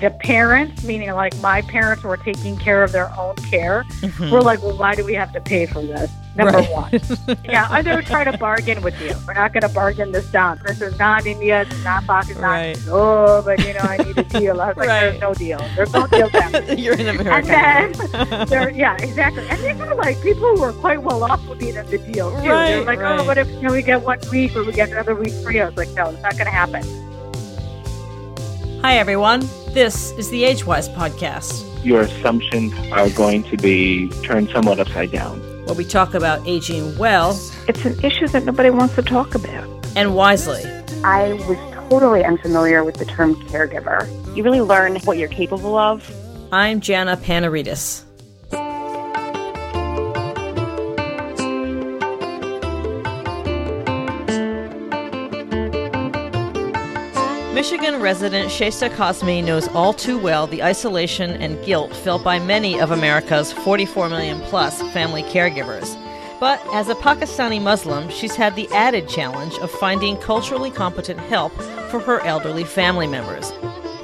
the parents, meaning like my parents were taking care of their own care, mm-hmm. we're like, well, why do we have to pay for this? Number right. one. yeah, they would try to bargain with you. We're not going to bargain this down. This is not India. It's not Pakistan. Right. Oh, but you know, I need a deal. I was like, right. there's no deal. There's no deal. You're in America. And then, there, yeah, exactly. And these are like people who were quite well off would be in the deal too. Right, They're like, oh, what if you know, we get one week or we get another week free? I was like, no, it's not going to happen. Hi, everyone. This is the Agewyz podcast. Your assumptions are going to be turned somewhat upside down. Where we talk about aging well. It's an issue that nobody wants to talk about. And wisely. I was totally unfamiliar with the term caregiver. You really learn what you're capable of. I'm Jana Panarites. Michigan resident Shaista Kazmi knows all too well the isolation and guilt felt by many of America's 44 million plus family caregivers. But as a Pakistani Muslim, she's had the added challenge of finding culturally competent help for her elderly family members.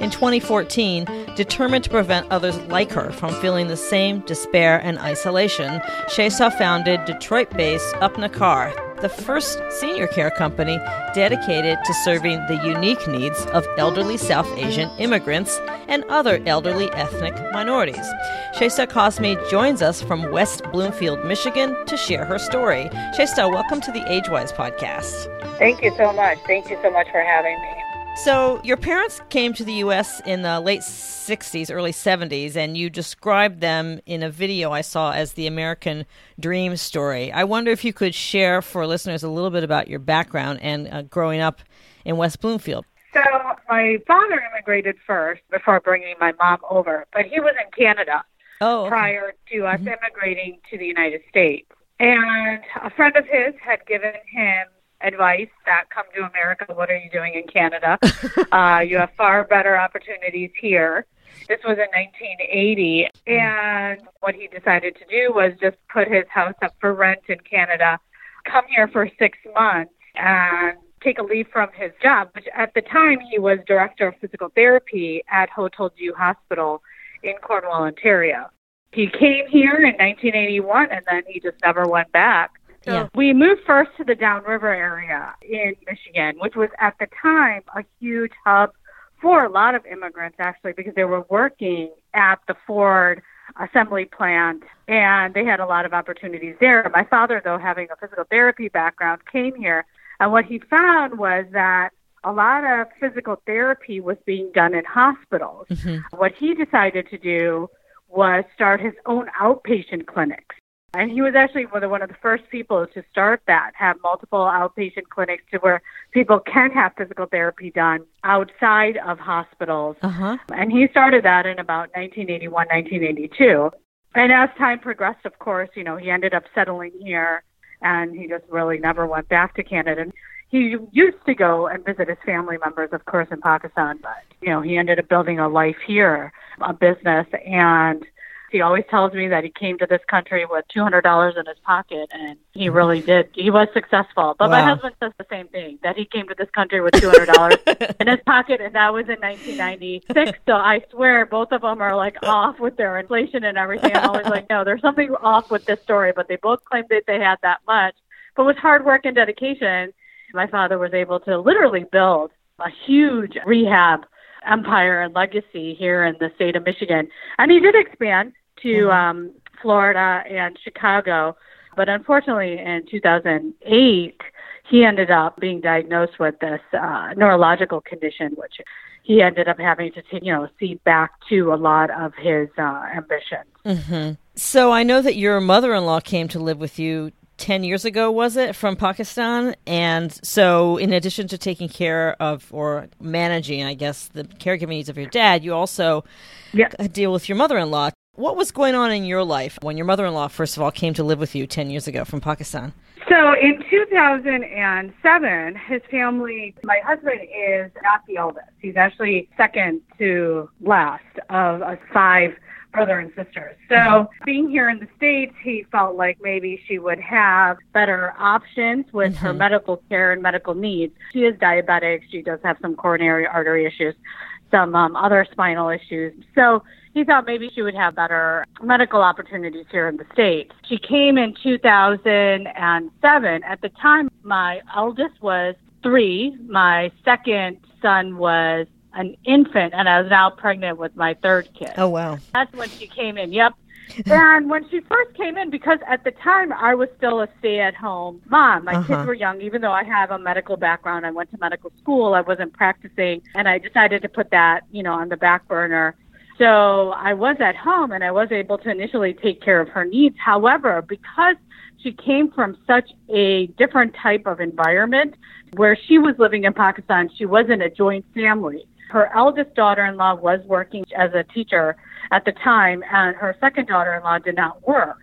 In 2014, determined to prevent others like her from feeling the same despair and isolation, Shaista founded Detroit based Apna Ghar, the first senior care company dedicated to serving the unique needs of elderly South Asian immigrants and other elderly ethnic minorities. Shaista Kazmi joins us from West Bloomfield, Michigan to share her story. Shaista, welcome to the Agewyz podcast. Thank you so much. Thank you so much for having me. So, your parents came to the U.S. in the late 60s, early 70s, and you described them in a video I saw as the American Dream story. I wonder if you could share for listeners a little bit about your background and uh, growing up in West Bloomfield. So, my father immigrated first before bringing my mom over, but he was in Canada oh, okay. prior to us mm-hmm. immigrating to the United States. And a friend of his had given him advice that come to America, what are you doing in Canada? uh, you have far better opportunities here. This was in 1980, and what he decided to do was just put his house up for rent in Canada, come here for six months, and take a leave from his job, which at the time he was director of physical therapy at Hotel Dieu Hospital in Cornwall, Ontario. He came here in 1981, and then he just never went back. So yeah. we moved first to the Downriver area in Michigan, which was at the time a huge hub for a lot of immigrants actually because they were working at the Ford assembly plant and they had a lot of opportunities there. My father though having a physical therapy background came here and what he found was that a lot of physical therapy was being done in hospitals. Mm-hmm. What he decided to do was start his own outpatient clinics. And he was actually one of, one of the first people to start that, have multiple outpatient clinics to where people can have physical therapy done outside of hospitals. Uh-huh. And he started that in about 1981, 1982. And as time progressed, of course, you know, he ended up settling here and he just really never went back to Canada. And he used to go and visit his family members, of course, in Pakistan, but, you know, he ended up building a life here, a business, and he always tells me that he came to this country with two hundred dollars in his pocket, and he really did. He was successful. But wow. my husband says the same thing that he came to this country with two hundred dollars in his pocket, and that was in 1996. So I swear both of them are like off with their inflation and everything. I'm always like, no, there's something off with this story. But they both claimed that they had that much. But with hard work and dedication, my father was able to literally build a huge rehab empire and legacy here in the state of Michigan. And he did expand to mm-hmm. um, Florida and Chicago. But unfortunately, in 2008, he ended up being diagnosed with this uh, neurological condition, which he ended up having to, you know, see back to a lot of his uh, ambitions. Mm-hmm. So I know that your mother-in-law came to live with you 10 years ago, was it, from Pakistan? And so, in addition to taking care of or managing, I guess, the caregiving needs of your dad, you also yeah. Uh, deal with your mother in law. What was going on in your life when your mother in law, first of all, came to live with you 10 years ago from Pakistan? So in 2007, his family, my husband is not the eldest. He's actually second to last of us five brother and sisters. So being here in the States, he felt like maybe she would have better options with mm-hmm. her medical care and medical needs. She is diabetic. She does have some coronary artery issues. some um, other spinal issues. So he thought maybe she would have better medical opportunities here in the States. She came in 2007. At the time, my eldest was three. My second son was an infant, and I was now pregnant with my third kid. Oh, wow. That's when she came in. Yep. and when she first came in, because at the time I was still a stay at home mom, my Uh-huh. kids were young, even though I have a medical background, I went to medical school, I wasn't practicing, and I decided to put that, you know, on the back burner. So I was at home and I was able to initially take care of her needs. However, because she came from such a different type of environment where she was living in Pakistan, she wasn't a joint family. Her eldest daughter in law was working as a teacher at the time, and her second daughter in law did not work.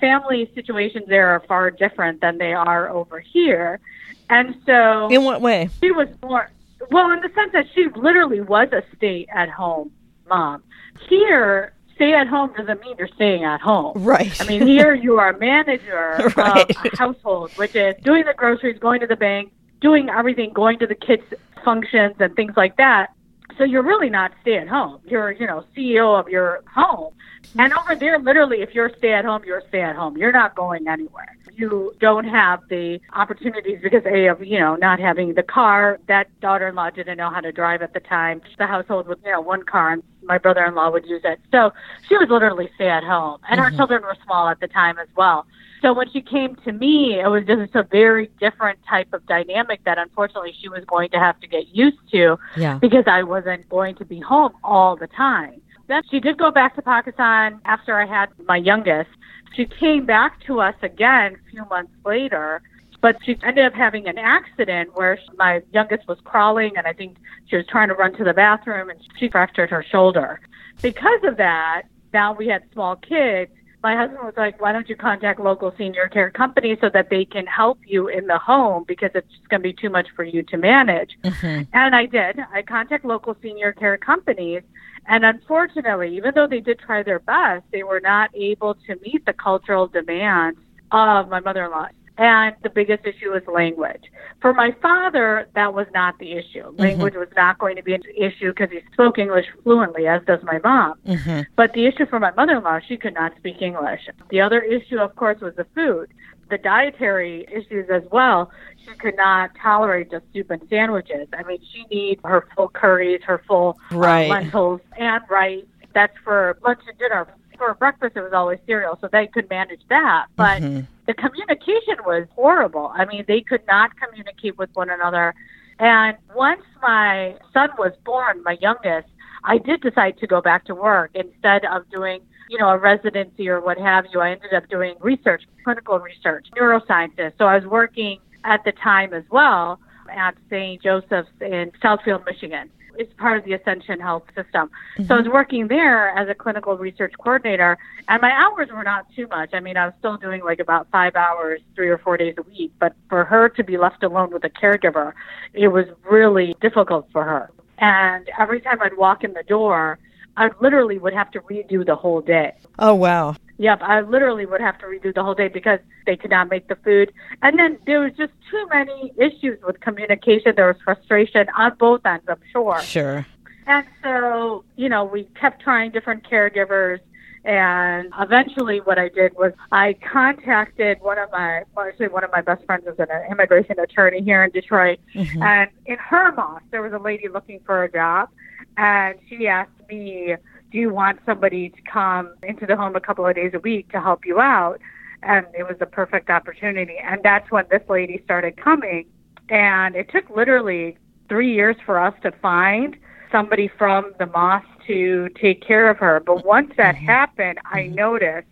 Family situations there are far different than they are over here. And so In what way? she was more well in the sense that she literally was a stay at home mom here stay at home doesn't mean you're staying at home Right. i mean here you are a manager Right. of a household which is doing the groceries going to the bank doing everything going to the kids functions and things like that so you're really not stay at home you're you know ceo of your home. And over there literally if you're stay at home you're stay at home you're not going anywhere. You don't have the opportunities because a of you know not having the car. That daughter-in-law didn't know how to drive at the time. The household was, you know one car and my brother-in-law would use it. So she was literally stay at home and our mm-hmm. children were small at the time as well so when she came to me it was just a very different type of dynamic that unfortunately she was going to have to get used to Yeah. because I wasn't going to be home all the time. Then she did go back to Pakistan after I had my youngest. She came back to us again a few months later, but she ended up having an accident where she, my youngest was crawling and I think she was trying to run to the bathroom and she fractured her shoulder. Because of that, now we had small kids. My husband was like, why don't you contact local senior care companies so that they can help you in the home because it's just going to be too much for you to manage. Mm-hmm. And I did. I contact local senior care companies. And unfortunately, even though they did try their best, they were not able to meet the cultural demands of my mother in law. And the biggest issue was language. For my father, that was not the issue. Language was not going to be an issue because he spoke English fluently, as does my mom. Mm-hmm. But the issue for my mother in law, she could not speak English. The other issue, of course, was the food. The dietary issues as well. She could not tolerate just soup and sandwiches. I mean, she needs her full curries, her full uh, Right. lentils and rice. That's for lunch and dinner. For breakfast, it was always cereal, so they could manage that. But mm-hmm. the communication was horrible. I mean, they could not communicate with one another. And once my son was born, my youngest, I did decide to go back to work instead of doing, you know, a residency or what have you. I ended up doing research, clinical research, neuroscientist. So I was working at the time as well at St. Joseph's in Southfield, Michigan. It's part of the Ascension Health System. So I was mm-hmm. working there as a clinical research coordinator, and my hours were not too much. I mean, I was still doing like about five hours, three or four days a week. But for her to be left alone with a caregiver, it was really difficult for her. And every time I'd walk in the door, I literally would have to redo the whole day. Oh, wow. Yep, I literally would have to redo the whole day because they could not make the food. And then there was just too many issues with communication. There was frustration on both ends, I'm sure. Sure. And so, you know, we kept trying different caregivers. And eventually, what I did was I contacted one of my, well, actually, one of my best friends is an immigration attorney here in Detroit. Mm-hmm. And in her mosque, there was a lady looking for a job. And she asked me, Do you want somebody to come into the home a couple of days a week to help you out? And it was the perfect opportunity. And that's when this lady started coming. And it took literally three years for us to find somebody from the mosque to take care of her. But once that mm-hmm. happened, I mm-hmm. noticed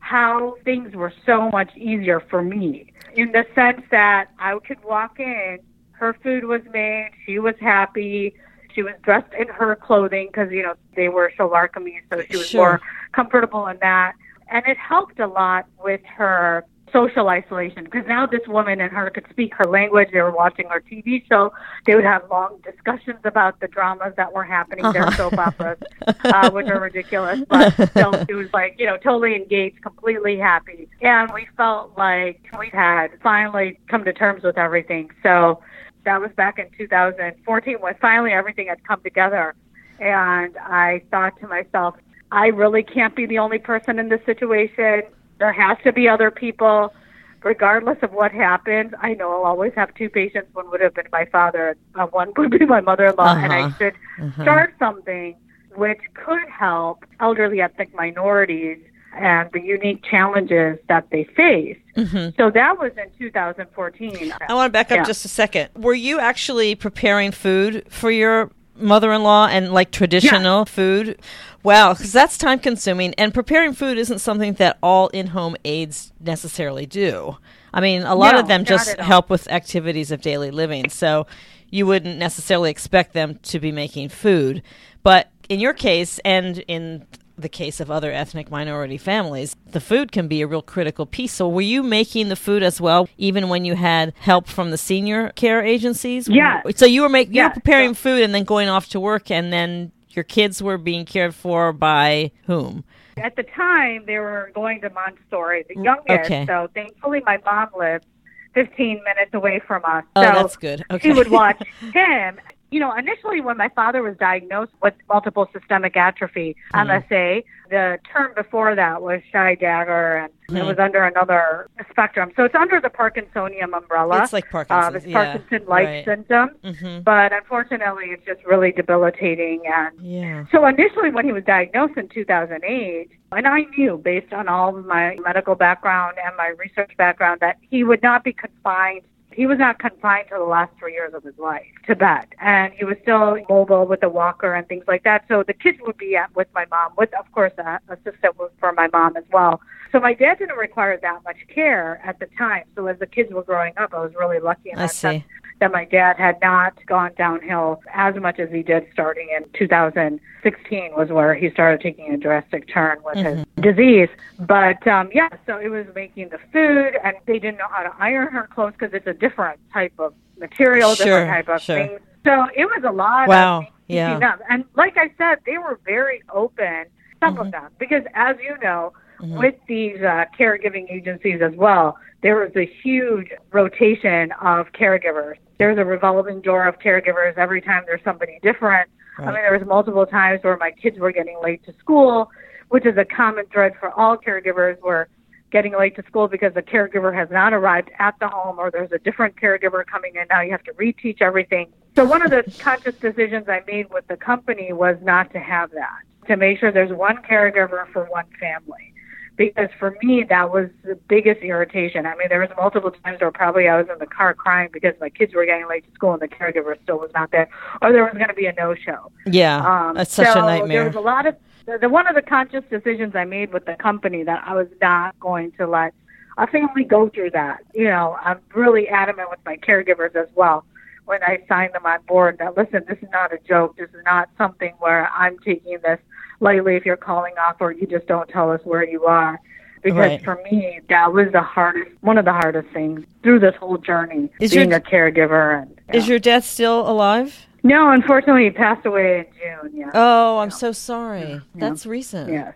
how things were so much easier for me in the sense that I could walk in, her food was made, she was happy, she was dressed in her clothing because, you know, they were shalwar kameez, so she was Sure. more comfortable in that. And it helped a lot with her social isolation because now this woman and her could speak her language. They were watching her TV show. They would have long discussions about the dramas that were happening, their soap operas, uh, which are ridiculous. But still, she was like, you know, totally engaged, completely happy. And we felt like we had finally come to terms with everything. So that was back in 2014 when finally everything had come together. And I thought to myself, I really can't be the only person in this situation. There has to be other people. Regardless of what happens, I know I'll always have two patients. One would have been my father, uh, one would be my mother in law, and I Uh-huh. should Uh-huh. start something which could help elderly ethnic minorities and the unique challenges that they face. Mhm. So that was in 2014. I want to back up Yeah. just a second. Were you actually preparing food for your mother-in-law and like traditional food? Wow, because that's time consuming and preparing food isn't something that all in-home aides necessarily do. I mean, a lot No, of them just help with activities of daily living. So you wouldn't necessarily expect them to be making food. But in your case and in the case of other ethnic minority families, the food can be a real critical piece. So, were you making the food as well, even when you had help from the senior care agencies? Yeah. So you were making, you were Yes. preparing food and then going off to work, and then your kids were being cared for by whom? At the time, they were going to Montessori, the youngest. Mm, okay. So thankfully, my mom lived 15 minutes away from us. Oh, so that's good. Okay. she would watch him. You know, initially when my father was diagnosed with multiple systemic atrophy, Mm-hmm. MSA, the term before that was Shy-Drager, and it Mhm. was under another spectrum. So it's under the Parkinsonian umbrella. It's like uh, Parkinson's. it's yeah. Parkinson-like right. symptoms. hmm But unfortunately, it's just really debilitating and Yeah. so initially, when he was diagnosed in 2008, and I knew based on all of my medical background and my research background that he would not be confined. He was not confined to the last three years of his life to bed, and he was still mobile with a walker and things like that. So the kids would be at, with my mom, with of course a assistant was for my mom as well. So my dad didn't require that much care at the time. So as the kids were growing up, I was really lucky in I that sense see. That my dad had not gone downhill as much as he did starting in 2016 was where he started taking a drastic turn with his Mm-hmm. disease. But um, yeah, so it was making the food, and they didn't know how to iron her clothes because it's a different type of material, Sure, different type of sure. thing. So it was a lot. Wow, Of yeah. up. And like I said, they were very open. Some Mm-hmm. of them, because as you know, with these uh, caregiving agencies as well, there was a huge rotation of caregivers. There's a revolving door of caregivers every time there's somebody different. I mean, there was multiple times where my kids were getting late to school, which is a common thread for all caregivers. Were getting late to school because the caregiver has not arrived at the home, or there's a different caregiver coming in now. You have to reteach everything. So one of the conscious decisions I made with the company was not to have that. To make sure there's one caregiver for one family because for me that was the biggest irritation. I mean, there was multiple times where probably I was in the car crying because my kids were getting late to school and the caregiver still was not there, or there was going to be a no-show. Yeah. Um, that's such so a nightmare. There was a lot of the, the one of the conscious decisions I made with the company that I was not going to let a family go through that. You know, I'm really adamant with my caregivers as well when I signed them on board that listen, this is not a joke. This is not something where I'm taking this lightly if you're calling off or you just don't tell us where you are. Because Right. for me, that was the hardest, one of the hardest things through this whole journey, Is being your- a caregiver. And Is your dad still alive? no, unfortunately, he passed away in June. Yeah. Oh, I'm so sorry. That's recent. yes.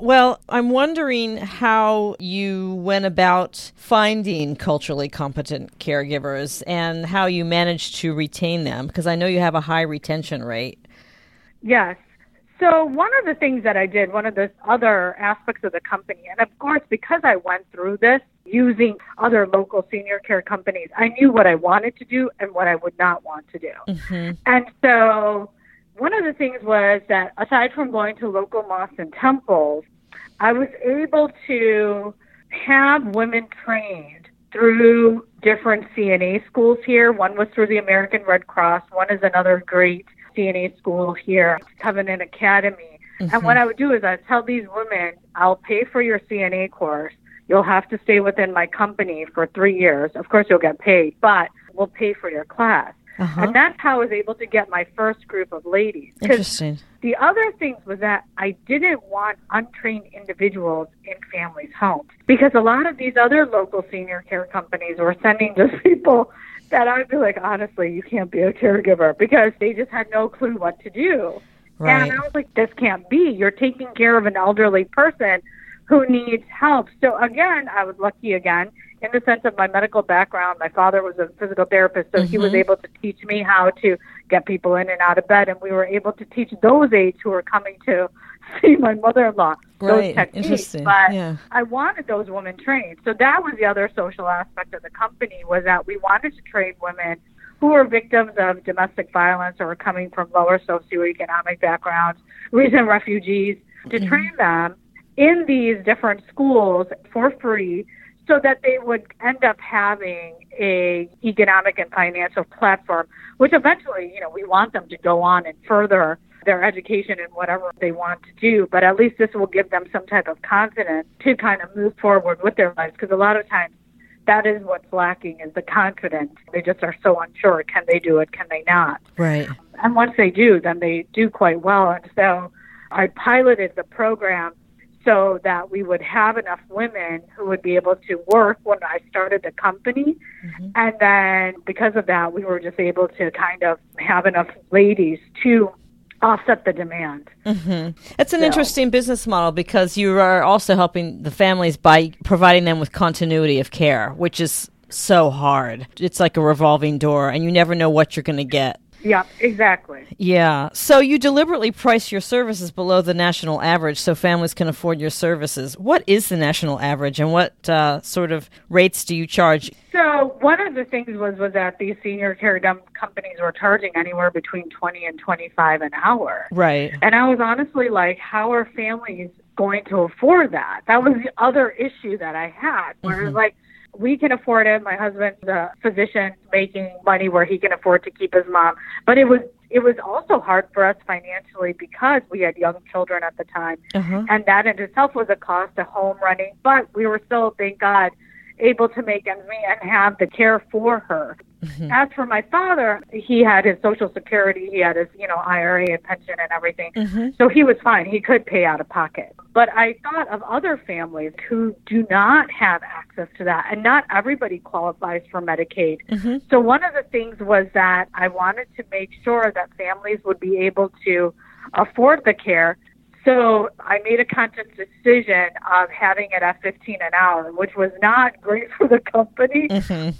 Well, I'm wondering how you went about finding culturally competent caregivers and how you managed to retain them because I know you have a high retention rate. Yes. So one of the things that I did, one of the other aspects of the company, and of course because I went through this using other local senior care companies, I knew what I wanted to do and what I would not want to do. hmm And so one of the things was that aside from going to local mosques and temples, I was able to have women trained through different CNA schools here. One was through the American Red Cross, one is another great CNA school here, Covenant Academy. And what I would do is I'd tell these women, I'll pay for your CNA course. You'll have to stay within my company for three years. Of course, you'll get paid, but we'll pay for your class. Uh-huh. And that's how I was able to get my first group of ladies. Interesting. the other things was that I didn't want untrained individuals in families' homes because a lot of these other local senior care companies were sending just people that I'd be like, honestly, you can't be a caregiver because they just had no clue what to do. Right. And I was like, this can't be. You're taking care of an elderly person who needs help. So again, I was lucky again in the sense of my medical background. My father was a physical therapist, so he was Mm-hmm. able to teach me how to get people in and out of bed, and we were able to teach those aides who were coming to see my mother-in-law those Right. techniques. Interesting. But Yeah. I wanted those women trained. So that was the other social aspect of the company was that we wanted to train women who were victims of domestic violence or were coming from lower socioeconomic backgrounds, recent refugees, to Mm-hmm. train them in these different schools for free so that they would end up having a economic and financial platform which eventually you know we want them to go on and further their education and whatever they want to do but at least this will give them some type of confidence to kind of move forward with their lives because a lot of times that is what's lacking is the confidence they just are so unsure can they do it can they not Right. and once they do, then they do quite well. And so I piloted the program so that we would have enough women who would be able to work when I started the company. Mm-hmm. And then because of that, we were just able to kind of have enough ladies to offset the demand. Mm-hmm. It's an interesting business model because you are also helping the families by providing them with continuity of care, which is so hard. It's like a revolving door, and you never know what you're going to get. Yeah, exactly. Yeah. So you deliberately price your services below the national average so families can afford your services. What is the national average, and what uh, sort of rates do you charge? So one of the things was was that these senior care companies were charging anywhere between twenty and twenty five an hour. Right. And I was honestly like, how are families going to afford that? That was the other issue that I had, where it was like, we can afford it. My husband's a physician making money where he can afford to keep his mom. But it was it was also hard for us financially because we had young children at the time. Uh-huh. And that in itself was a cost of home running. But we were still, thank God, able to make ends meet and have the care for her. Mm-hmm. As for my father, he had his social security, he had his, you know, IRA and pension and everything. Mm-hmm. So he was fine. He could pay out of pocket. But I thought of other families who do not have access to that, and not everybody qualifies for Medicaid. Mm-hmm. So one of the things was that I wanted to make sure that families would be able to afford the care. So I made a conscious decision of having it at 15 an hour, which was not great for the company.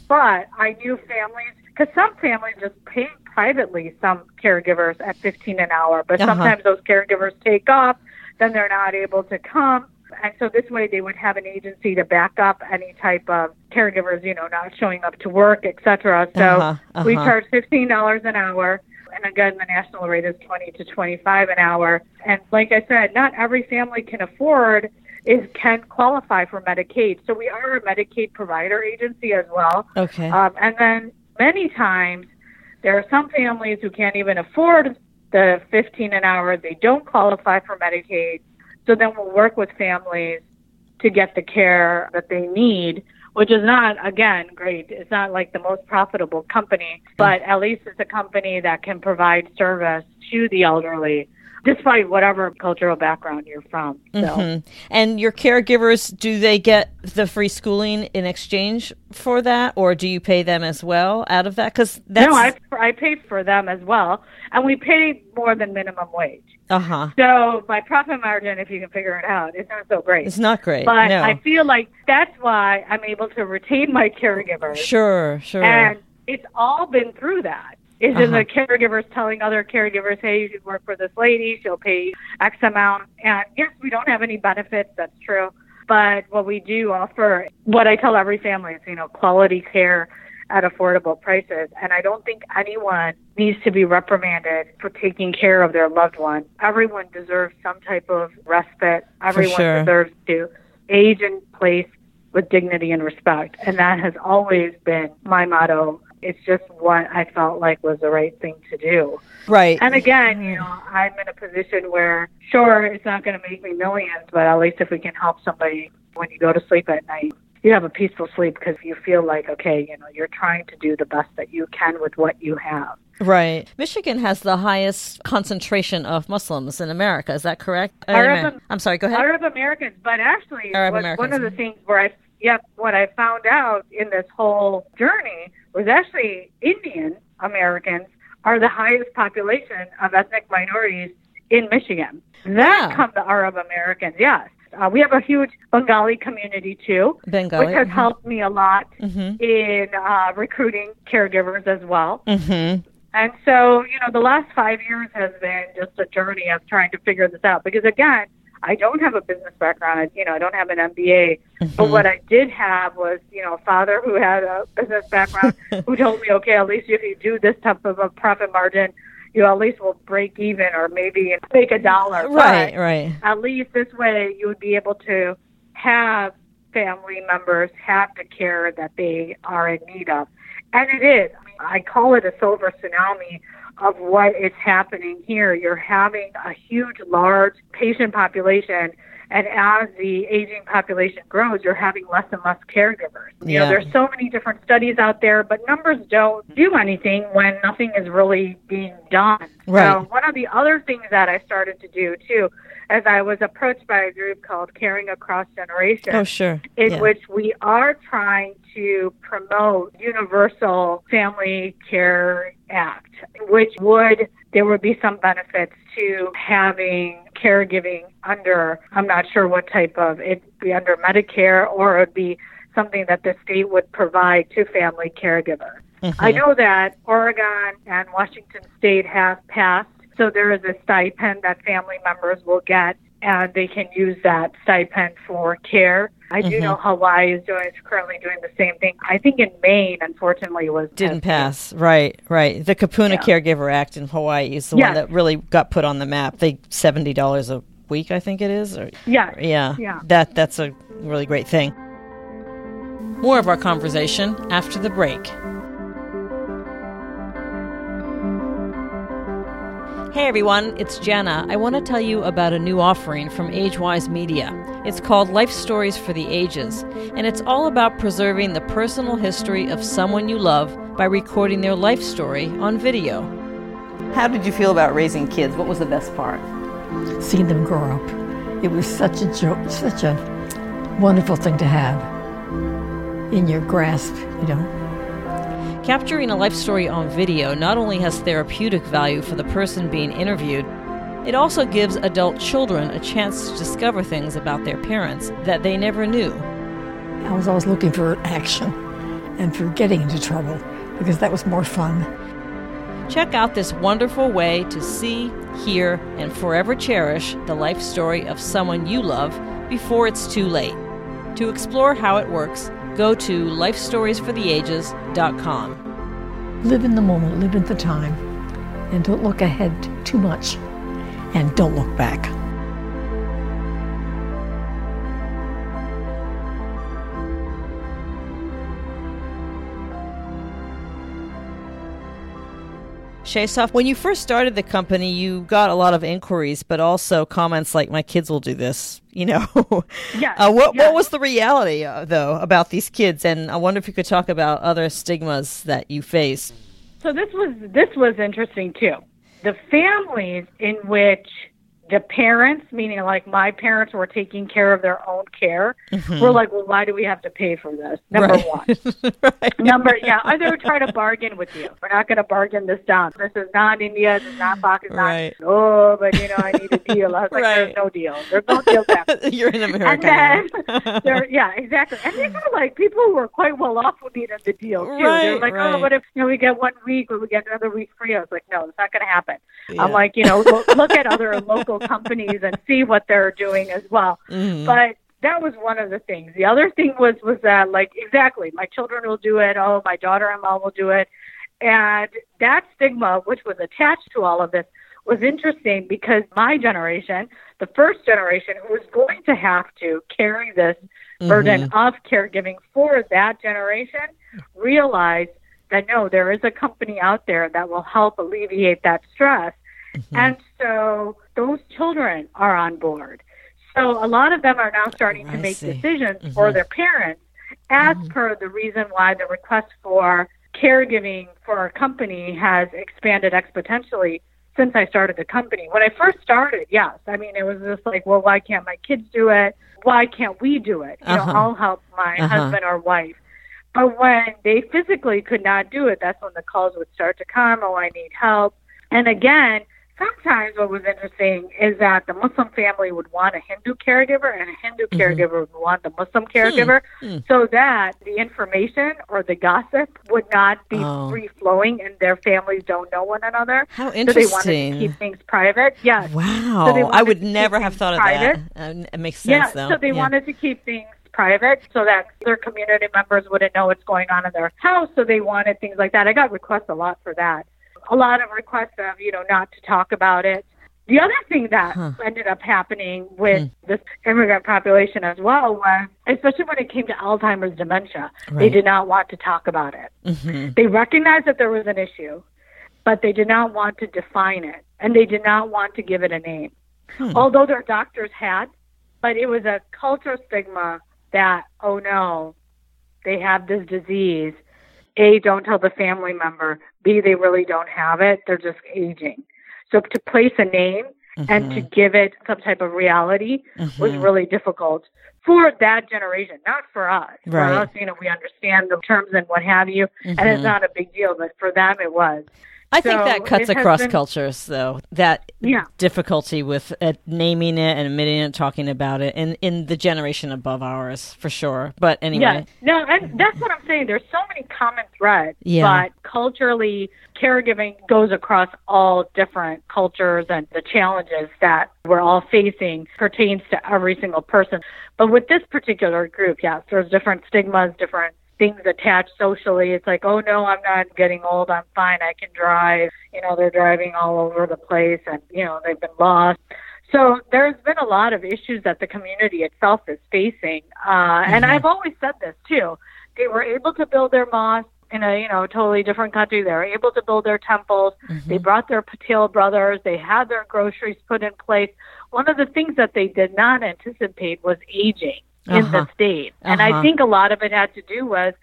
But I knew families, because some families just pay privately some caregivers at 15 an hour, but Uh-huh. sometimes those caregivers take off, then they're not able to come. And so this way they would have an agency to back up any type of caregivers, you know, not showing up to work, et cetera. So Uh-huh, we uh-huh. charge $15 an hour. And again, the national rate is 20 to 25 an hour. And like I said, not every family can afford is can qualify for Medicaid. So we are a Medicaid provider agency as well. Okay. Um, and then many times there are some families who can't even afford the 15 an hour. They don't qualify for Medicaid. So then we'll work with families to get the care that they need, which is not, again, great. It's not like the most profitable company, but at least it's a company that can provide service to the elderly despite whatever cultural background you're from. So. Mhm. And your caregivers, do they get the free schooling in exchange for that, or do you pay them as well out of that? Because No, I I paid for them as well, and we pay more than minimum wage. uh huh. So my profit margin, if you can figure it out, is not so great. It's not great. but no. I feel like that's why I'm able to retain my caregivers, sure, sure. and it's all been through that. Is in Uh-huh. the caregivers telling other caregivers, "Hey, you should work for this lady. She'll pay X amount." And yes, we don't have any benefits. That's true. But what we do offer, what I tell every family is, you know, quality care at affordable prices. And I don't think anyone needs to be reprimanded for taking care of their loved one. Everyone deserves some type of respite. Everyone sure. deserves to age in place with dignity and respect. And that has always been my motto. It's just what I felt like was the right thing to do. right. And again, you know, I'm in a position where, sure, it's not going to make me millions, but at least if we can help somebody when you go to sleep at night, you have a peaceful sleep because you feel like, okay, you know, you're trying to do the best that you can with what you have. Right. Michigan has the highest concentration of Muslims in America. Is that correct? Arab- I'm sorry. Go ahead. Arab Americans, but actually, Arab Americans. one of the things where I, yep, what I found out in this whole journey was actually Indian Americans are the highest population of ethnic minorities in Michigan. Then Wow. come the Arab Americans, yes. Uh, we have a huge Bengali community too, Bengali. which has mhm. helped me a lot Mhm. in uh, recruiting caregivers as well. Mhm. And so, you know, the last five years has been just a journey of trying to figure this out. Because again, I don't have a business background. I, you know, I don't have an MBA. But mm-hmm. what I did have was, you know, a father who had a business background who told me, okay, at least if you do this type of a profit margin, you at least will break even or maybe make a dollar. Right, But right. at least this way you would be able to have family members have the care that they are in need of. And it is. I, mean, I call it a silver tsunami of what is happening here. You're having a huge, large patient population. And as the aging population grows, you're having less and less caregivers. You know, Yeah. there's so many different studies out there, but numbers don't do anything when nothing is really being done. Right. So one of the other things that I started to do too, as I was approached by a group called Caring Across Generations, Oh, sure. in Yeah. which we are trying to promote universal family care act which would there would be some benefits to having caregiving under i'm not sure what type of it'd be under medicare or it would be something that the state would provide to family caregivers mm-hmm. i know that oregon and washington state have passed so there is a stipend that family members will get and they can use that stipend for care. I do know mm-hmm. Hawaii is doing is currently doing the same thing. I think in Maine, unfortunately, was Didn't pass. Right, right. The Kupuna Caregiver Act in Hawaii is the Yes. one that really got put on the map. They seventy dollars a week, I think it is. Or, Yes. yeah, Yeah. That that's a really great thing. More of our conversation after the break. Hey everyone, it's Jana. I want to tell you about a new offering from Agewyz Media. It's called Life Stories for the Ages, and it's all about preserving the personal history of someone you love by recording their life story on video. How did you feel about raising kids? What was the best part? seeing them grow up. It was such a joy, such a wonderful thing to have in your grasp, you know. Capturing a life story on video not only has therapeutic value for the person being interviewed, it also gives adult children a chance to discover things about their parents that they never knew. I was always looking for action and for getting into trouble because that was more fun. Check out this wonderful way to see, hear, and forever cherish the life story of someone you love before it's too late. To explore how it works, go to lifestoriesfortheages.com. Live in the moment, live in the time, and don't look ahead too much, and don't look back. When you first started the company, you got a lot of inquiries, but also comments like, my kids will do this. You know, Yes, uh, what, what was the reality, uh, though, about these kids? And I wonder if you could talk about other stigmas that you face. So this was this was interesting too. The families in which the parents, meaning like my parents, were taking care of their own care, were like, "Well, why do we have to pay for this?" Number Mm-hmm. Right. one. right. Number yeah, or they would try to bargain with you. We're not going to bargain this down. This is not India. This is not Pakistan. Right. Oh, but you know, I need a deal. I was like, there's no deal. There's no deal. You're in America. And then, there, yeah, exactly. And these are like people who were quite well off who needed the deal too. They're like, oh, what if you know we get one week or we get another week free? I was like, no, it's not going to happen. Yeah. I'm like, you know, look at other local companies and see what they're doing as well. Mhm. But that was one of the things. The other thing was was that like exactly, my children will do it. Oh, my daughter-in-law will do it, and that stigma, which was attached to all of this, was interesting because my generation, the first generation who was going to have to carry this burden of caregiving for that generation, realized that no, there is a company out there that will help alleviate that stress. And so those children are on board. So a lot of them are now starting to make decisions for their parents as per the reason why the request for caregiving for our company has expanded exponentially since I started the company. When I first started, yes. I mean, it was just like, well, why can't my kids do it? Why can't we do it? You Uh-huh. know, I'll help my Uh-huh. husband or wife. But when they physically could not do it, that's when the calls would start to come, oh, I need help. And again, sometimes what was interesting is that the Muslim family would want a Hindu caregiver and a Hindu Mm-hmm. caregiver would want the Muslim caregiver Hmm. so that the information or the gossip would not be Oh. free flowing and their families don't know one another. How So they wanted to keep things private. Yes. Wow. So I would never have thought of private. that. Uh, it makes sense, Yeah, though. so they Yeah. wanted to keep things private so that their community members wouldn't know what's going on in their house. So they wanted things like that. I got requests a lot for that. A lot of requests of, you know, not to talk about it. The other thing that Huh. ended up happening with this immigrant population as well was, especially when it came to Alzheimer's dementia, they did not want to talk about it. Mhm. They recognized that there was an issue, but they did not want to define it, and they did not want to give it a name. Hmm. Although their doctors had, but it was a cultural stigma that, oh no, they have this disease. A, don't tell the family member. B, they really don't have it. They're just aging. So to place a name and to give it some type of reality was Mhm. really difficult for that generation, not for us. Right. For us, you know, we understand the terms and what have you, and it's Mhm. not a big deal, but for them it was. I think that cuts across been- cultures, though. That Yeah. difficulty with uh, naming it and admitting it, talking about it, in in the generation above ours, for sure. But anyway, Yeah, no, and that's what I'm saying. There's so many common threads, Yeah. but culturally, caregiving goes across all different cultures, and the challenges that we're all facing pertains to every single person. But with this particular group, yes, there's different stigmas, different things attached socially. It's like, oh no, I'm not getting old. I'm fine. I can drive. You know, they're driving all over the place, and you know, they've been lost. So there's been a lot of issues that the community itself is facing, uh, and I've always said this too. They were able to build their mosques in a you know totally different country. They were able to build their temples. They brought their Patel brothers. They had their groceries put in place. One of the things that they did not anticipate was aging in Uh-huh. the state, and Uh-huh. I think a lot of it had to do with,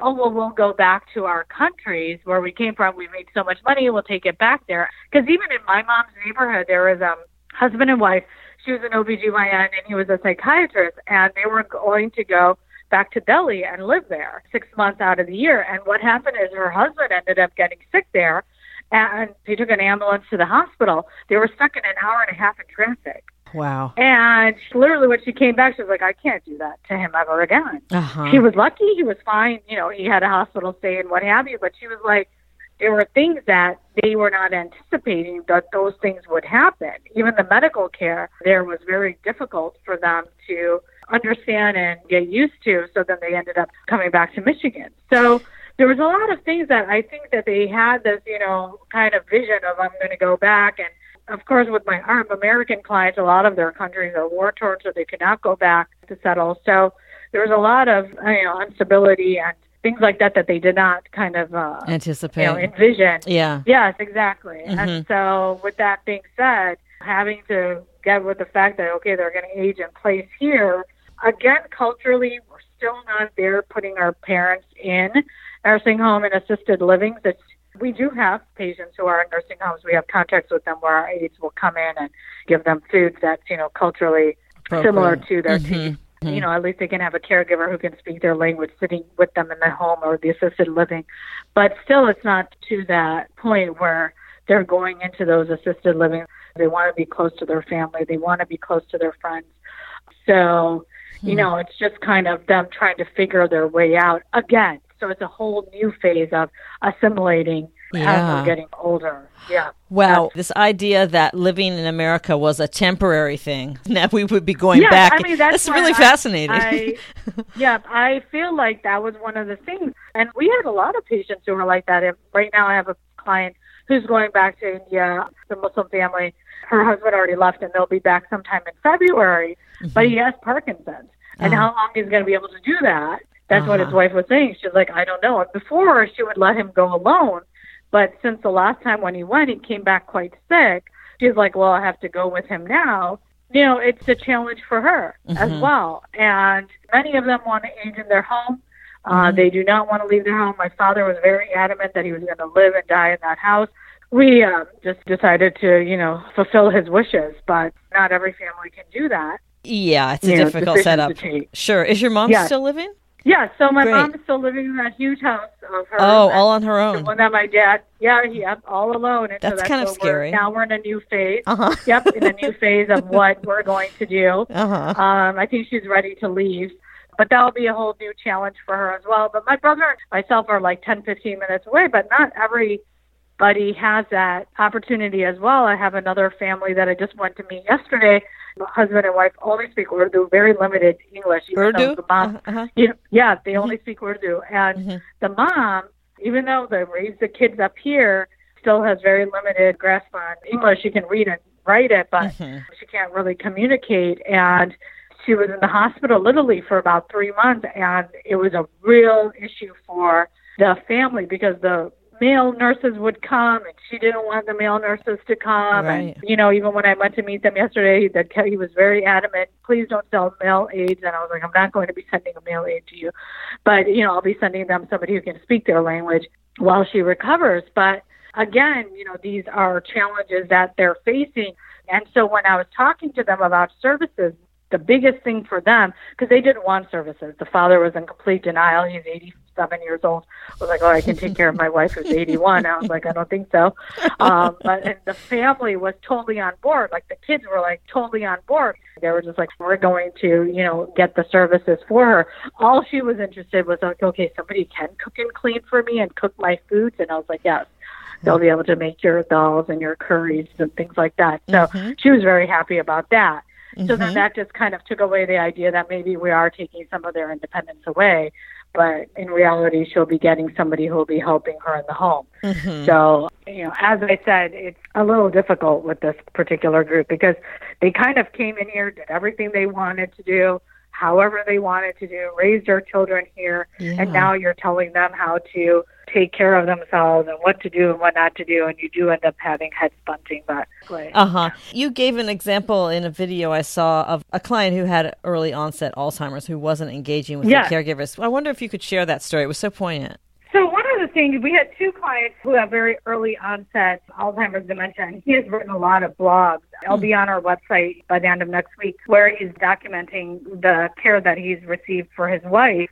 oh well we'll go back to our countries where we came from. We made so much money. We'll take it back there. Because even in my mom's neighborhood there was um husband and wife. She was an OBGYN and he was a psychiatrist. And they were going to go back to Delhi and live there six months out of the year. And what happened is her husband ended up getting sick there. And he took an ambulance to the hospital. They were stuck in an hour and a half in traffic wow. and she, literally when she came back she was like I can't do that to him ever again. Uh-huh. he was lucky. He was fine. You know he had a hospital stay and what have you. But she was like there were things that they were not anticipating that those things would happen. Even the medical care there was very difficult for them to understand and get used to. So then they ended up coming back to michigan. So there was a lot of things that i think that they had this you know kind of vision of i'm going to go back and of course, with my American clients, a lot of their countries are war torn, so they cannot go back to settle. So there was a lot of you know instability and things like that that they did not kind of uh, Anticipate. you know envision. yeah. Yes, exactly. Mhm. And so, with that being said, having to get with the fact that okay, they're going to age in place here again. Culturally, we're still not there putting our parents in nursing home and assisted living. It's we do have patients who are in nursing homes. We have contracts with them where our aides will come in and give them food that's you know culturally similar to their Mhm. taste. You know, at least they can have a caregiver who can speak their language sitting with them in the home or the assisted living. But still, it's not to that point where they're going into those assisted living. They want to be close to their family. They want to be close to their friends. So, you know, it's just kind of them trying to figure their way out again. So it's a whole new phase of assimilating as we're getting older. Yeah. Wow, this idea that living in America was a temporary thing, that we would be going Yeah, back. I mean, that's really I- fascinating. I, yeah, I feel like that was one of the things. And we had a lot of patients who were like that. If right now I have a client who's going back to India, the Muslim family. Her husband already left, and they'll be back sometime in February. But mm-hmm. he has Parkinson's, and oh. how long he's going to be able to do that? That's what his Uh-huh. wife was saying. She's like, I don't know. And before she would let him go alone, but since the last time when he went, he came back quite sick. She's like, well, I have to go with him now. You know, it's a challenge for her as well. And many of them want to age in their home. Uh, They do not want to leave their home. My father was very adamant that he was going to live and die in that house. We uh, just decided to, you know, fulfill his wishes, but not every family can do that. yeah, it's a you difficult decisions setup. Sure. Is your mom Yeah. still living? Yeah, so my Great. mom is still living in that huge house of her. Oh, all on her own. the one that my dad, yeah, yep, all alone. And so That's that's kind of what we're- scary. Now we're in a new phase. Uh-huh. Yep, in a new phase of what we're going to do. Uh-huh. Um, I think she's ready to leave. But that'll be a whole new challenge for her as well. But my brother and myself are like 10, 15 minutes away, but not everybody has that opportunity as well. I have another family that I just went to meet yesterday. Husband and wife only speak Urdu, very limited English. Urdu? The mom, Uh-huh. you know, yeah, they only speak Urdu. And Mhm. the mom, even though they raised the kids up here, still has very limited grasp on English. She can read and write it, but Mhm. she can't really communicate. And she was in the hospital literally for about three months, and it was a real issue for the family because the male nurses would come and she didn't want the male nurses to come. Right. and you know even when i went to meet them yesterday that he was very adamant please don't sell male aides and i was like i'm not going to be sending a male aide to you. But you know i'll be sending them somebody who can speak their language while she recovers. But again you know these are challenges that they're facing. And so when i was talking to them about services the biggest thing for them because they didn't want services. The father was in complete denial. He's 87 years old. I was like oh i can take care of my wife who's 81 i was like i don't think so. Um but and the family was totally on board. Like the kids were like totally on board. They were just like we're going to you know get the services for her. All she was interested was like okay somebody can cook and clean for me and cook my foods? And i was like yes. They'll be able to make your dals and your curries and things like that. So she was very happy about that. So then that just kind of took away the idea that maybe we are taking some of their independence away. But in reality, she'll be getting somebody who will be helping her in the home. Mm-hmm. So, you know, as I said, it's a little difficult with this particular group because they kind of came in here, did everything they wanted to do, however they wanted to do, raised their children here, Yeah. and now you're telling them how to take care of themselves and what to do and what not to do, and you do end up having head bunting. But Uh huh. You gave an example in a video I saw of a client who had early onset Alzheimer's who wasn't engaging with Yeah. the caregivers. I wonder if you could share that story. It was so poignant. Of the things we had two clients who have very early onset Alzheimer's dementia, and he has written a lot of blogs. I'll hmm. be on our website by the end of next week where he's documenting the care that he's received for his wife.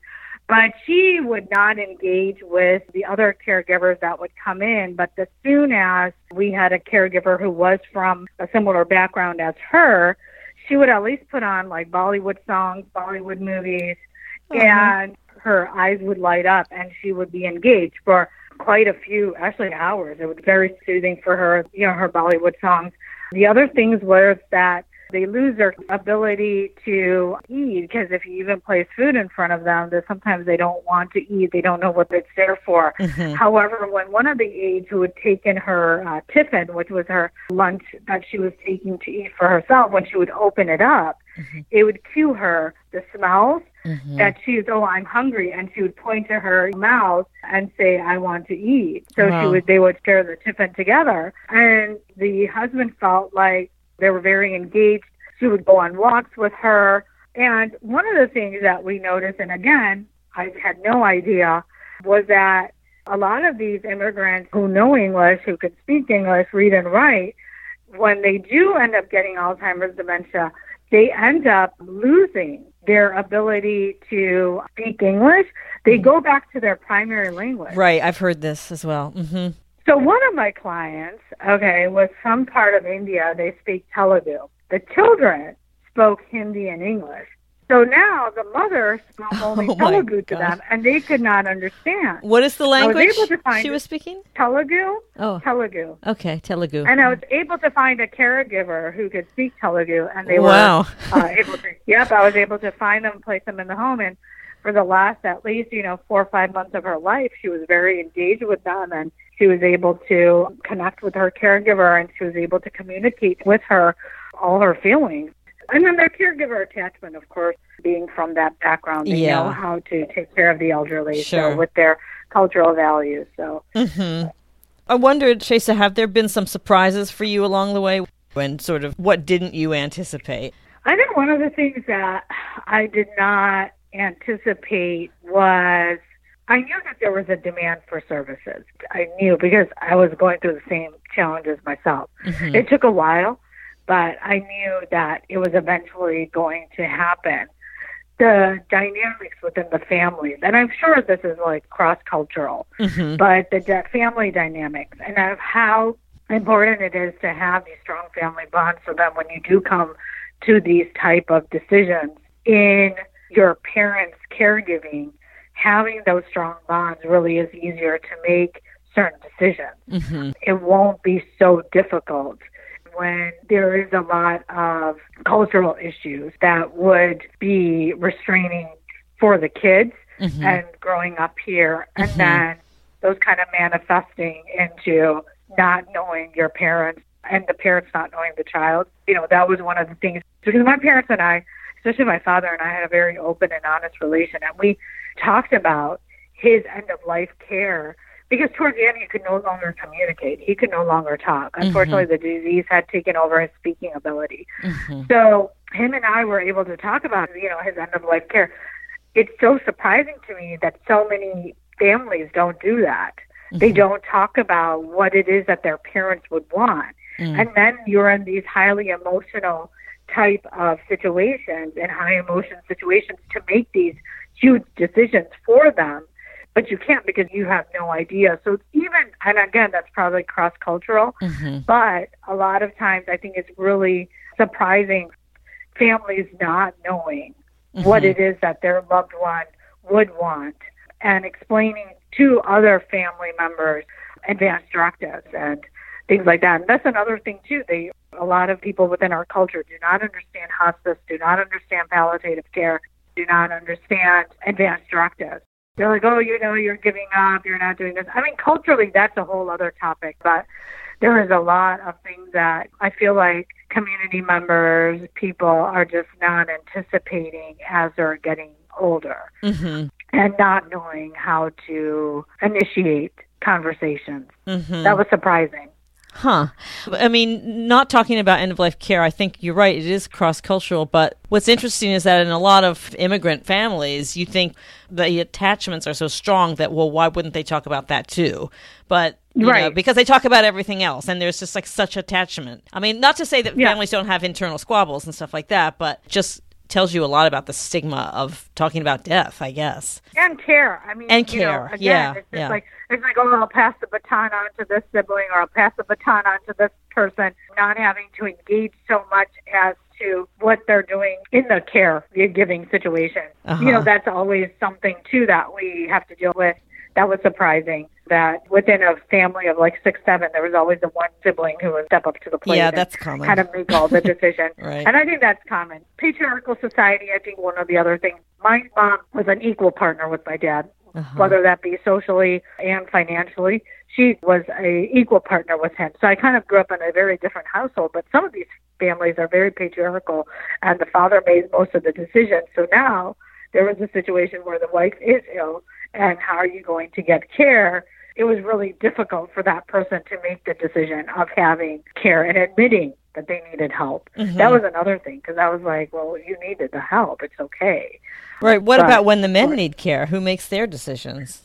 But she would not engage with the other caregivers that would come in. But as soon as we had a caregiver who was from a similar background as her, she would at least put on like Bollywood songs, Bollywood movies, uh-huh. and her eyes would light up and she would be engaged for quite a few, actually hours. It was very soothing for her, you know, her Bollywood songs. The other things was that they lose their ability to eat because if you even place food in front of them, that sometimes they don't want to eat. They don't know what it's there for. However, when one of the aides who had taken her uh, tiffin, which was her lunch that she was taking to eat for herself, when she would open it up, it would cue her the smells Mm-hmm. that she's, oh, I'm hungry, and she would point to her mouth and say, I want to eat. So she would, they would share the tiffin together, and the husband felt like they were very engaged. She would go on walks with her, and one of the things that we noticed, and again, I had no idea, was that a lot of these immigrants who know English, who can speak English, read and write, when they do end up getting Alzheimer's dementia, they end up losing their ability to speak English. They go back to their primary language. Right. I've heard this as well. hmm So one of my clients, okay, was from part of India. They speak Telugu. The children spoke Hindi and English. So now the mother spoke only Oh Telugu to them, and they could not understand. What is the language find she was speaking? Telugu, Oh, Telugu. okay. Telugu. And I was able to find a caregiver who could speak Telugu, and they Wow. were uh, able to. Yep, I was able to find them, place them in the home, and for the last at least you know four or five months of her life, she was very engaged with them, and she was able to connect with her caregiver, and she was able to communicate with her all her feelings. And then their caregiver attachment, of course, being from that background, they Yeah. know how to take care of the elderly, Sure. so with their cultural values. So hmm I wondered, Shaista, have there been some surprises for you along the way? And sort of what didn't you anticipate? I think one of the things that I did not anticipate was I knew that there was a demand for services. I knew because I was going through the same challenges myself. It took a while, but I knew that it was eventually going to happen. the dynamics within the families. And I'm sure this is like cross cultural, Mm-hmm. but the de- family dynamics and of how important it is to have these strong family bonds so that when you do come to these type of decisions in your parents' caregiving, having those strong bonds really is easier to make certain decisions. Mm-hmm. It won't be so difficult when there is a lot of cultural issues that would be restraining for the kids Mm-hmm. and growing up here and then those kind of manifesting into not knowing your parents and the parents not knowing the child. You know, that was one of the things because my parents and I, especially my father and I had a very open and honest relation and we talked about his end of life care because towards the end he could no longer communicate. He could no longer talk. Mm-hmm. Unfortunately the disease had taken over his speaking ability. Mm-hmm. So him and I were able to talk about, you know, his end of life care. It's so surprising to me that so many families don't do that. They mm-hmm. don't talk about what it is that their parents would want. Mm. And then you're in these highly emotional type of situations and high emotion situations to make these huge decisions for them. But you can't because you have no idea. So even, and again, that's probably cross cultural, Mm-hmm. but a lot of times I think it's really surprising families not knowing what it is that their loved one would want and explaining to other family members advanced directives and things like that. And that's another thing too. They a lot of people within our culture do not understand hospice, do not understand palliative care, do not understand advanced directives. They're like, oh, you know, you're giving up, you're not doing this. I mean, culturally, that's a whole other topic, but there is a lot of things that I feel like community members, people are just not anticipating as they're getting older Mm-hmm. and not knowing how to initiate conversations. Mm-hmm. That was surprising. Huh. I mean, not talking about end of life care, I think you're right. It is cross cultural. But what's interesting is that in a lot of immigrant families, you think the attachments are so strong that, well, why wouldn't they talk about that too? But, you know, Right. because they talk about everything else and there's just like such attachment. I mean, not to say that Yeah. families don't have internal squabbles and stuff like that, but just tells you a lot about the stigma of talking about death, I guess. And care. I mean, And you know, care. again, Yeah, it's just yeah. like it's like, oh, I'll pass the baton on to this sibling, or I'll pass the baton on to this person, not having to engage so much as to what they're doing in the care giving situation. Uh-huh. You know, that's always something too that we have to deal with. That was surprising. That within a family of like six, seven, there was always the one sibling who would step up to the plate. Yeah, and that's common. Kind of make all the decision. Right. And I think that's common. Patriarchal society, I think one of the other things, my mom was an equal partner with my dad, Uh-huh. whether that be socially and financially. She was a equal partner with him. So I kind of grew up in a very different household, but some of these families are very patriarchal and the father made most of the decisions. So now there was a situation where the wife is ill and how are you going to get care? It was really difficult for that person to make the decision of having care and admitting that they needed help. That was another thing because I was like, well, you needed the help. It's okay. Right. What But- about when the men need care? Who makes their decisions?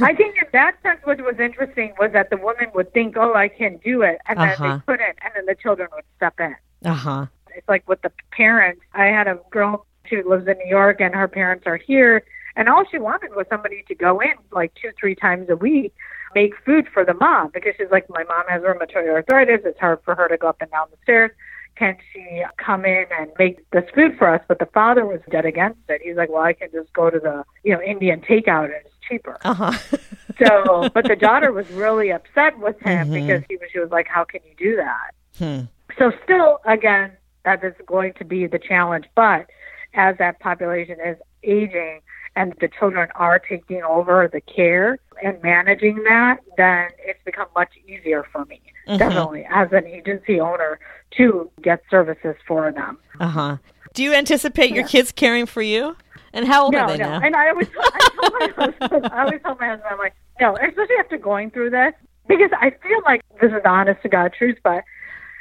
I think in that sense, what was interesting was that the woman would think, oh, I can do it, and then Uh-huh. they couldn't, and then the children would step in. Uh huh. It's like with the parents. I had a girl who lives in New York, and her parents are here, and all she wanted was somebody to go in like two, three times a week, make food for the mom because she's like, my mom has rheumatoid arthritis. It's hard for her to go up and down the stairs. Can she come in and make this food for us? But the father was dead against it. He's like, well, I can just go to the you know Indian takeout and it's cheaper. Uh huh. So, but the daughter was really upset with him because he was, she was like, "How can you do that?" Hmm. So, still, again, that is going to be the challenge. But as that population is aging and the children are taking over the care and managing that, then it's become much easier for me, definitely, as an agency owner, to get services for them. Uh huh. Do you anticipate your kids caring for you? And how old no, are they no. now? And I always, I told my husband, I always tell my husband, I'm like, no, especially after going through this, because I feel like this is the honest to God truth, but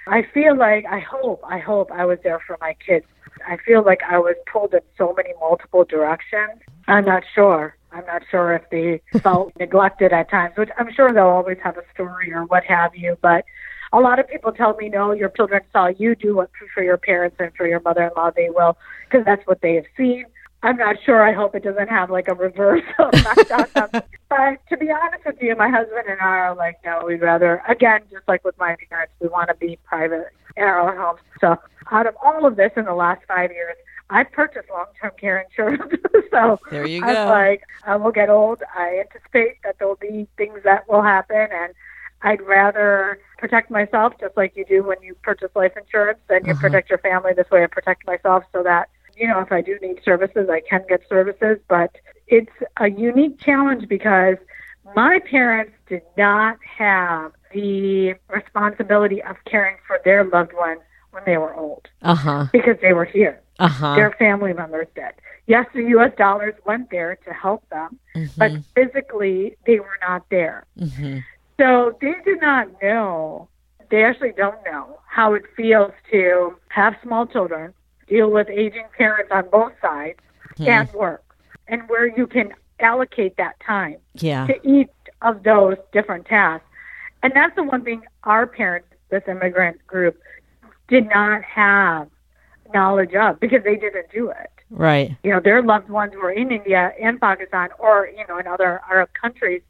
I feel like I hope, I hope I was there for my kids. I feel like I was pulled in so many multiple directions. I'm not sure. I'm not sure if they felt neglected at times, which I'm sure they'll always have a story or what have you, but a lot of people tell me, no, your children saw you do what for your parents and for your mother-in-law they will, because that's what they have seen. I'm not sure. I hope it doesn't have like a reverse effect on them. But to be honest with you, my husband and I are like, no, we'd rather, again, just like with my parents, we want to be private in our own homes. So out of all of this in the last five years, I've purchased long-term care insurance. so There you I'm go. like, I will get old. I anticipate that there will be things that will happen, and I'd rather protect myself just like you do when you purchase life insurance. Then you Uh-huh. protect your family. This way, I protect myself so that you know if I do need services, I can get services. But it's a unique challenge because my parents did not have the responsibility of caring for their loved ones when they were old Uh huh. because they were here. Uh huh. Their family members did. Yes, the U.S. dollars went there to help them, but physically they were not there. hmm So they do not know, they actually don't know how it feels to have small children, deal with aging parents on both sides, and work, and where you can allocate that time Yeah. to each of those different tasks. And that's the one thing our parents, this immigrant group, did not have knowledge of because they didn't do it Right. you know, their loved ones were in India and Pakistan or, you know, in other Arab countries.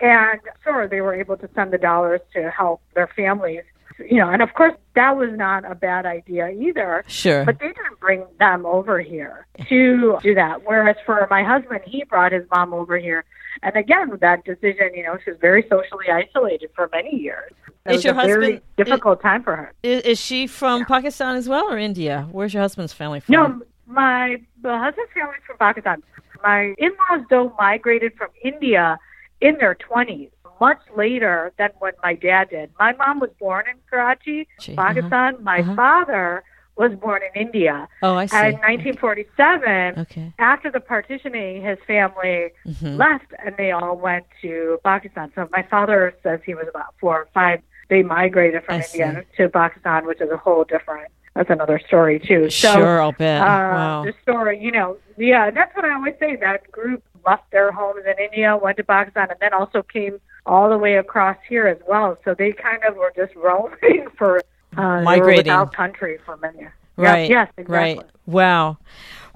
And sure, they were able to send the dollars to help their families, you know, and of course that was not a bad idea either. Sure. But they didn't bring them over here to do that. Whereas for my husband, he brought his mom over here. And again, that decision, you know, she was very socially isolated for many years. It Is was your a very husband- difficult time for her. Is, is she from Pakistan as well or India? Where's your husband's family from? No, my husband's family's from Pakistan. My in-laws though migrated from India in their twenties, much later than when my dad did. My mom was born in Karachi, Gee, Pakistan. My uh-huh. father was born in India. Oh, I see. And in 1947, Okay. after the partitioning, his family Mhm. left and they all went to Pakistan. So my father says he was about four or five. They migrated from I India to Pakistan, which is a whole different. That's another story too. So, sure, I'll bet. uh, wow. the story, you know, yeah, that's what I always say. That group left their homes in India, went to Pakistan, and then also came all the way across here as well. So they kind of were just roaming for uh, Migrating. without country for many. Yeah, Right. yes, exactly. Right. Wow.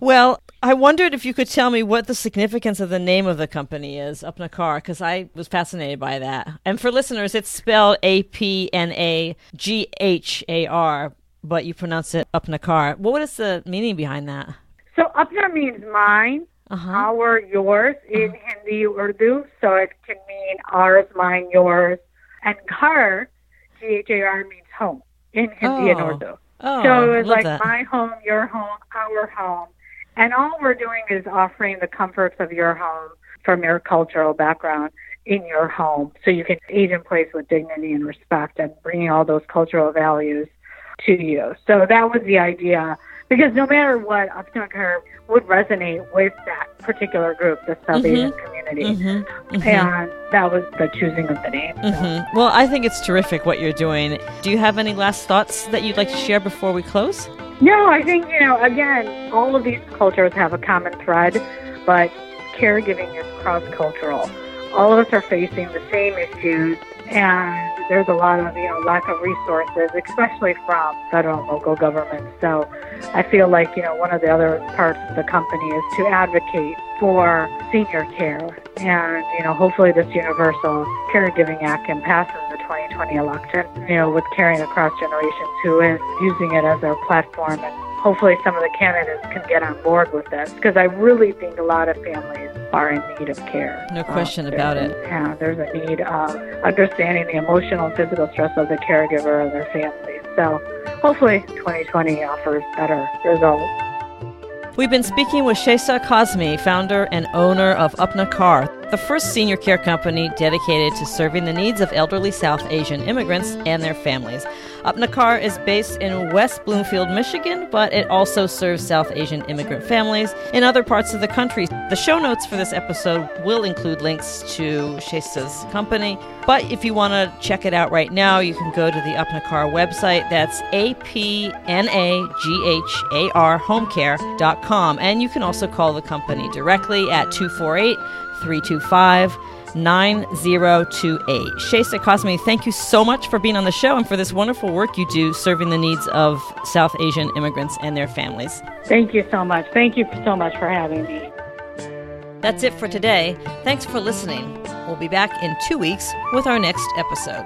Well, I wondered if you could tell me what the significance of the name of the company is, Apna Ghar, because I was fascinated by that. And for listeners, it's spelled A P N A G H A R, but you pronounce it Apna Ghar. What is the meaning behind that? So Apna means mine, Uh-huh. our, yours in Hindi, Urdu. So it can mean ours, mine, yours. And Ghar, G H A R means home in Hindi and Oh. Urdu. Oh, So it's love like that. my home, your home, our home. And all we're doing is offering the comforts of your home from your cultural background in your home so you can age in place with dignity and respect and bringing all those cultural values to you. So that was the idea. Because no matter what, Uptown would resonate with that particular group, the South Asian community. Mhm, mhm. And that was the choosing of the name. So. hmm Well, I think it's terrific what you're doing. Do you have any last thoughts that you'd like to share before we close? No, I think, you know, again, all of these cultures have a common thread, but caregiving is cross cultural. All of us are facing the same issues, and there's a lot of, you know, lack of resources, especially from federal and local governments. So I feel like, you know, one of the other parts of the company is to advocate for senior care. And, you know, hopefully this Universal Caregiving Act can pass in the 2020 election, you know, with Caring Across Generations, who is using it as their platform. And hopefully some of the candidates can get on board with this because I really think a lot of families are in need of care. No Uh, question there's about it. Yeah, there's a need of understanding the emotional and physical stress of the caregiver and their family. So hopefully 2020 offers better results. We've been speaking with Shaista Kazmi, founder and owner of Apna Ghar, the first senior care company dedicated to serving the needs of elderly South Asian immigrants and their families. Apna Ghar is based in West Bloomfield, Michigan, but it also serves South Asian immigrant families in other parts of the country. The show notes for this episode will include links to Shaista's company, but if you want to check it out right now, you can go to the Apna Ghar website. That's A P N A G H A R homecare.com. And you can also call the company directly at 248 325 9028. Shaista Kazmi, thank you so much for being on the show and for this wonderful work you do serving the needs of South Asian immigrants and their families. Thank you so much. Thank you so much for having me. That's it for today. Thanks for listening. We'll be back in two weeks with our next episode.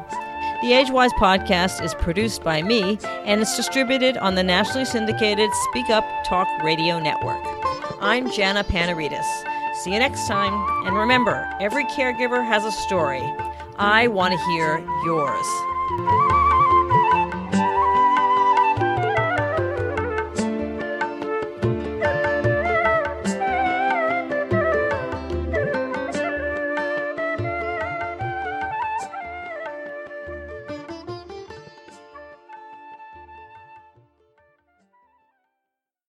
The Agewyz podcast is produced by me and it's distributed on the nationally syndicated Speak Up Talk Radio Network. I'm Jana Panarites. See you next time. And remember, every caregiver has a story. I want to hear yours.